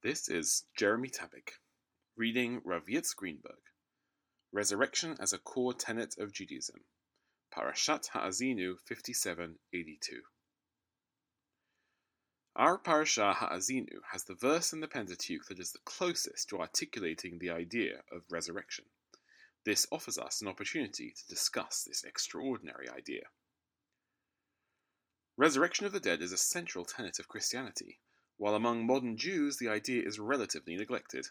This is Jeremy Tabak, reading Rav Yitz Greenberg. Resurrection as a core tenet of Judaism. Parashat Ha'azinu 5782. Our Parashah Ha'azinu has the verse in the Pentateuch that is the closest to articulating the idea of resurrection. This offers us an opportunity to discuss this extraordinary idea. Resurrection of the dead is a central tenet of Christianity, while among modern Jews the idea is relatively neglected.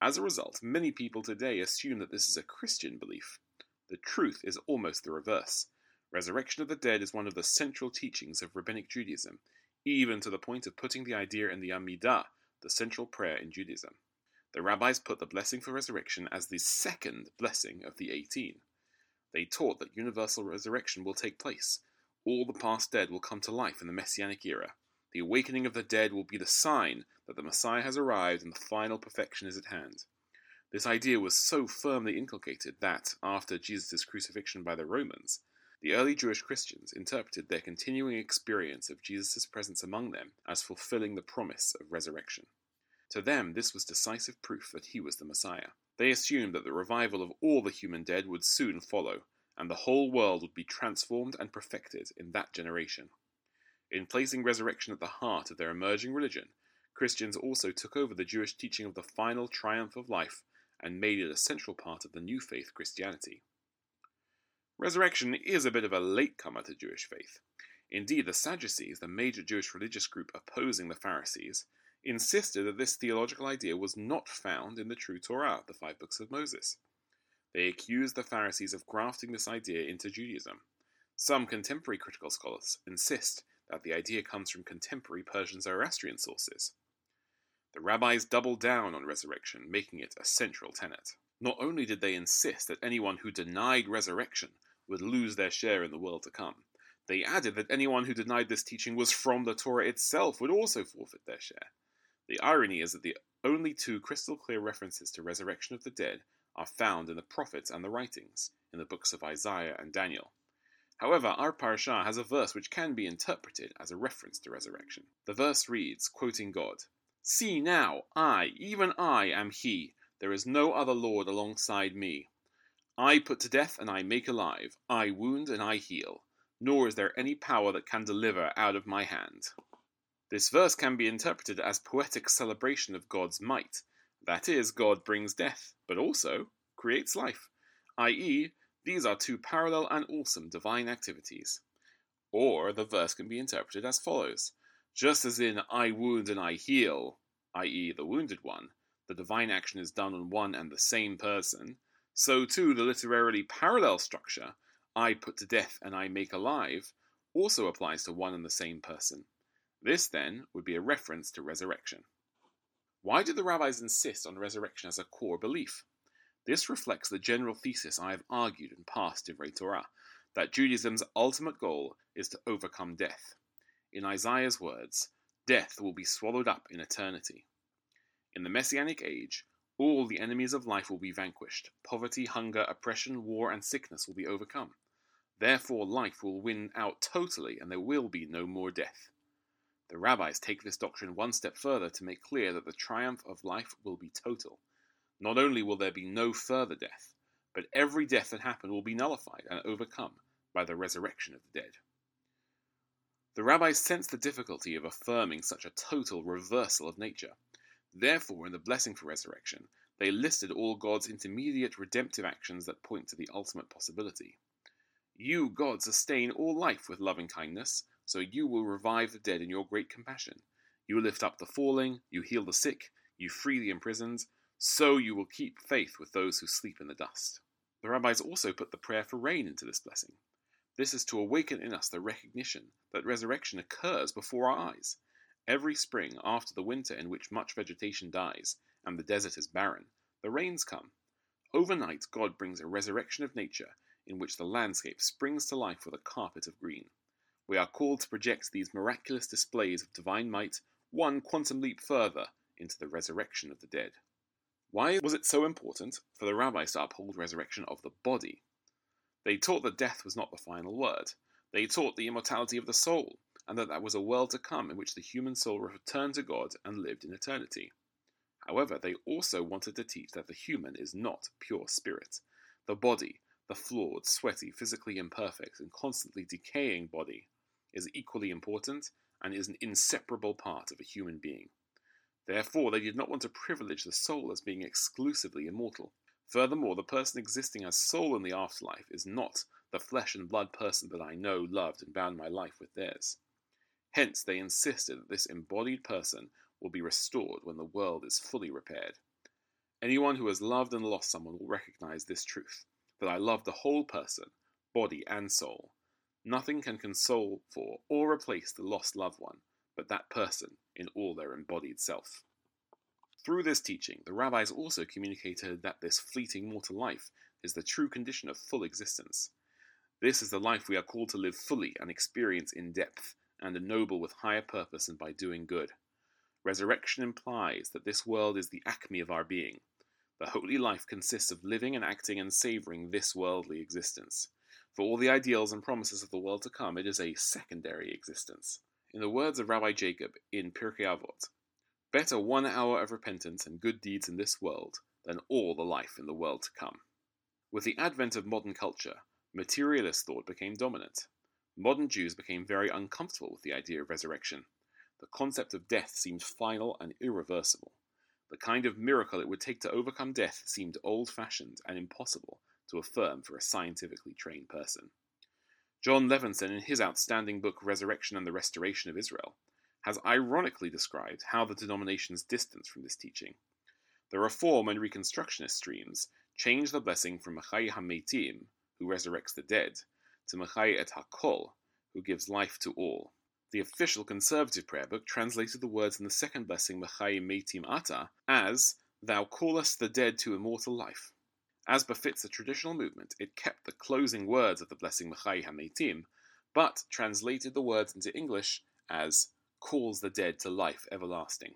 As a result, many people today assume that this is a Christian belief. The truth is almost the reverse. Resurrection of the dead is one of the central teachings of Rabbinic Judaism, even to the point of putting the idea in the Amidah, the central prayer in Judaism. The rabbis put the blessing for resurrection as the second blessing of the 18. They taught that universal resurrection will take place. All the past dead will come to life in the Messianic era. The awakening of the dead will be the sign that the Messiah has arrived and the final perfection is at hand. This idea was so firmly inculcated that, after Jesus' crucifixion by the Romans, the early Jewish Christians interpreted their continuing experience of Jesus' presence among them as fulfilling the promise of resurrection. To them, this was decisive proof that he was the Messiah. They assumed that the revival of all the human dead would soon follow, and the whole world would be transformed and perfected in that generation. In placing resurrection at the heart of their emerging religion, Christians also took over the Jewish teaching of the final triumph of life and made it a central part of the new faith Christianity. Resurrection is a bit of a latecomer to Jewish faith. Indeed, the Sadducees, the major Jewish religious group opposing the Pharisees, insisted that this theological idea was not found in the true Torah, the five books of Moses. They accused the Pharisees of grafting this idea into Judaism. Some contemporary critical scholars insist that the idea comes from contemporary Persian Zoroastrian sources. The rabbis doubled down on resurrection, making it a central tenet. Not only did they insist that anyone who denied resurrection would lose their share in the world to come, they added that anyone who denied this teaching was from the Torah itself would also forfeit their share. The irony is that the only two crystal clear references to resurrection of the dead are found in the prophets and the writings, in the books of Isaiah and Daniel. However, our parashah has a verse which can be interpreted as a reference to resurrection. The verse reads, quoting God, See now, I, even I, am He. There is no other Lord alongside me. I put to death and I make alive. I wound and I heal. Nor is there any power that can deliver out of my hand. This verse can be interpreted as poetic celebration of God's might. That is, God brings death, but also creates life, i.e., these are two parallel and awesome divine activities. Or the verse can be interpreted as follows Just as in I wound and I heal, i.e., the wounded one, the divine action is done on one and the same person, so too the literarily parallel structure, I put to death and I make alive, also applies to one and the same person. This, then, would be a reference to resurrection. Why did the rabbis insist on resurrection as a core belief? This reflects the general thesis I have argued in past Divrei Torah, that Judaism's ultimate goal is to overcome death. In Isaiah's words, death will be swallowed up in eternity. In the Messianic age, all the enemies of life will be vanquished. Poverty, hunger, oppression, war, and sickness will be overcome. Therefore, life will win out totally, and there will be no more death. The rabbis take this doctrine one step further to make clear that the triumph of life will be total. Not only will there be no further death, but every death that happened will be nullified and overcome by the resurrection of the dead. The rabbis sensed the difficulty of affirming such a total reversal of nature. Therefore, in the blessing for resurrection, they listed all God's intermediate redemptive actions that point to the ultimate possibility. You, God, sustain all life with loving kindness, so you will revive the dead in your great compassion. You lift up the falling, you heal the sick, you free the imprisoned, so you will keep faith with those who sleep in the dust. The rabbis also put the prayer for rain into this blessing. This is to awaken in us the recognition that resurrection occurs before our eyes. Every spring, after the winter in which much vegetation dies and the desert is barren, the rains come. Overnight, God brings a resurrection of nature in which the landscape springs to life with a carpet of green. We are called to project these miraculous displays of divine might one quantum leap further into the resurrection of the dead. Why was it so important for the rabbis to uphold resurrection of the body? They taught that death was not the final word. They taught the immortality of the soul, and that that was a world to come in which the human soul returned to God and lived in eternity. However, they also wanted to teach that the human is not pure spirit. The body, the flawed, sweaty, physically imperfect, and constantly decaying body, is equally important and is an inseparable part of a human being. Therefore, they did not want to privilege the soul as being exclusively immortal. Furthermore, the person existing as soul in the afterlife is not the flesh and blood person that I know, loved, and bound my life with theirs. Hence, they insisted that this embodied person will be restored when the world is fully repaired. Anyone who has loved and lost someone will recognize this truth that I love the whole person, body and soul. Nothing can console for or replace the lost loved one but that person in all their embodied self. Through this teaching, the rabbis also communicated that this fleeting mortal life is the true condition of full existence. This is the life we are called to live fully and experience in depth, and ennoble with higher purpose and by doing good. Resurrection implies that this world is the acme of our being. The holy life consists of living and acting and savoring this worldly existence. For all the ideals and promises of the world to come, it is a secondary existence. In the words of Rabbi Jacob in Pirkei Avot, better one hour of repentance and good deeds in this world than all the life in the world to come. With the advent of modern culture, materialist thought became dominant. Modern Jews became very uncomfortable with the idea of resurrection. The concept of death seemed final and irreversible. The kind of miracle it would take to overcome death seemed old fashioned and impossible to affirm for a scientifically trained person. Jon Levenson, in his outstanding book Resurrection and the Restoration of Israel, has ironically described how the denominations distance from this teaching. The Reform and Reconstructionist streams change the blessing from Machai HaMeitim, who resurrects the dead, to Machai et HaKol, who gives life to all. The official conservative prayer book translated the words in the second blessing, Mechai Meitim Ata, as, Thou callest the dead to immortal life. As befits a traditional movement, it kept the closing words of the blessing Mechai HaMeitim, but translated the words into English as, calls the dead to life everlasting.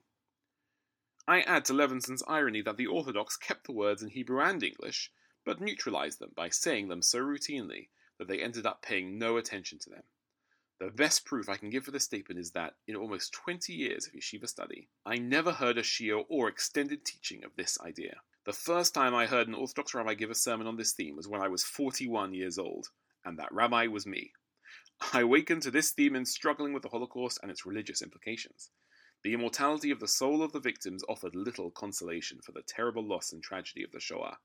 I add to Levenson's irony that the Orthodox kept the words in Hebrew and English, but neutralized them by saying them so routinely that they ended up paying no attention to them. The best proof I can give for this statement is that, in almost 20 years of yeshiva study, I never heard a shiur or extended teaching of this idea. The first time I heard an Orthodox rabbi give a sermon on this theme was when I was 41 years old, and that rabbi was me. I awakened to this theme in struggling with the Holocaust and its religious implications. The immortality of the soul of the victims offered little consolation for the terrible loss and tragedy of the Shoah.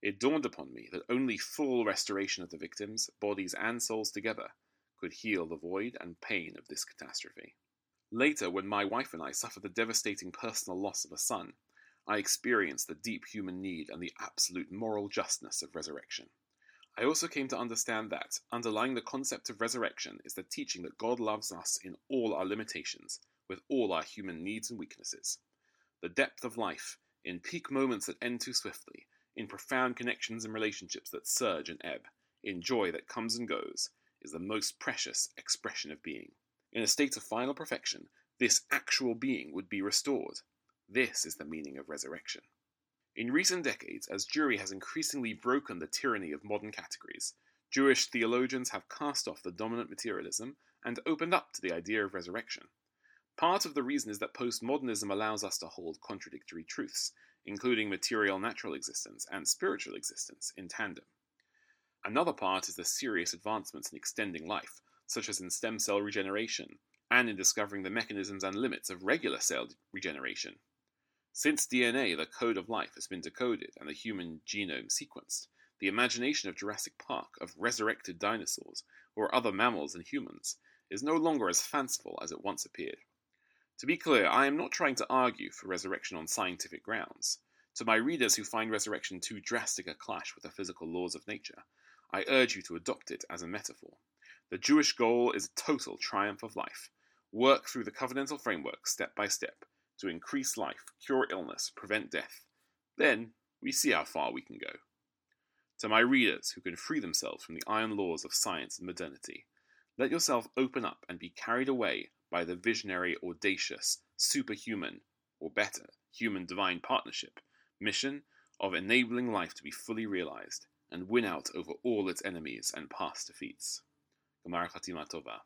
It dawned upon me that only full restoration of the victims, bodies and souls together, could heal the void and pain of this catastrophe. Later, when my wife and I suffered the devastating personal loss of a son, I experienced the deep human need and the absolute moral justness of resurrection. I also came to understand that, underlying the concept of resurrection, is the teaching that God loves us in all our limitations, with all our human needs and weaknesses. The depth of life, in peak moments that end too swiftly, in profound connections and relationships that surge and ebb, in joy that comes and goes, is the most precious expression of being. In a state of final perfection, this actual being would be restored. This is the meaning of resurrection. In recent decades, as Jewry has increasingly broken the tyranny of modern categories, Jewish theologians have cast off the dominant materialism and opened up to the idea of resurrection. Part of the reason is that postmodernism allows us to hold contradictory truths, including material natural existence and spiritual existence, in tandem. Another part is the serious advancements in extending life, such as in stem cell regeneration, and in discovering the mechanisms and limits of regular cell regeneration. Since DNA, the code of life, has been decoded and the human genome sequenced, the imagination of Jurassic Park, of resurrected dinosaurs, or other mammals and humans, is no longer as fanciful as it once appeared. To be clear, I am not trying to argue for resurrection on scientific grounds. To my readers who find resurrection too drastic a clash with the physical laws of nature, I urge you to adopt it as a metaphor. The Jewish goal is a total triumph of life. Work through the covenantal framework step by step to increase life, cure illness, prevent death. Then we see how far we can go. To my readers who can free themselves from the iron laws of science and modernity, let yourself open up and be carried away by the visionary, audacious, superhuman, or better, human divine partnership mission of enabling life to be fully realized and win out over all its enemies and past defeats. G'mar Chatima Tova.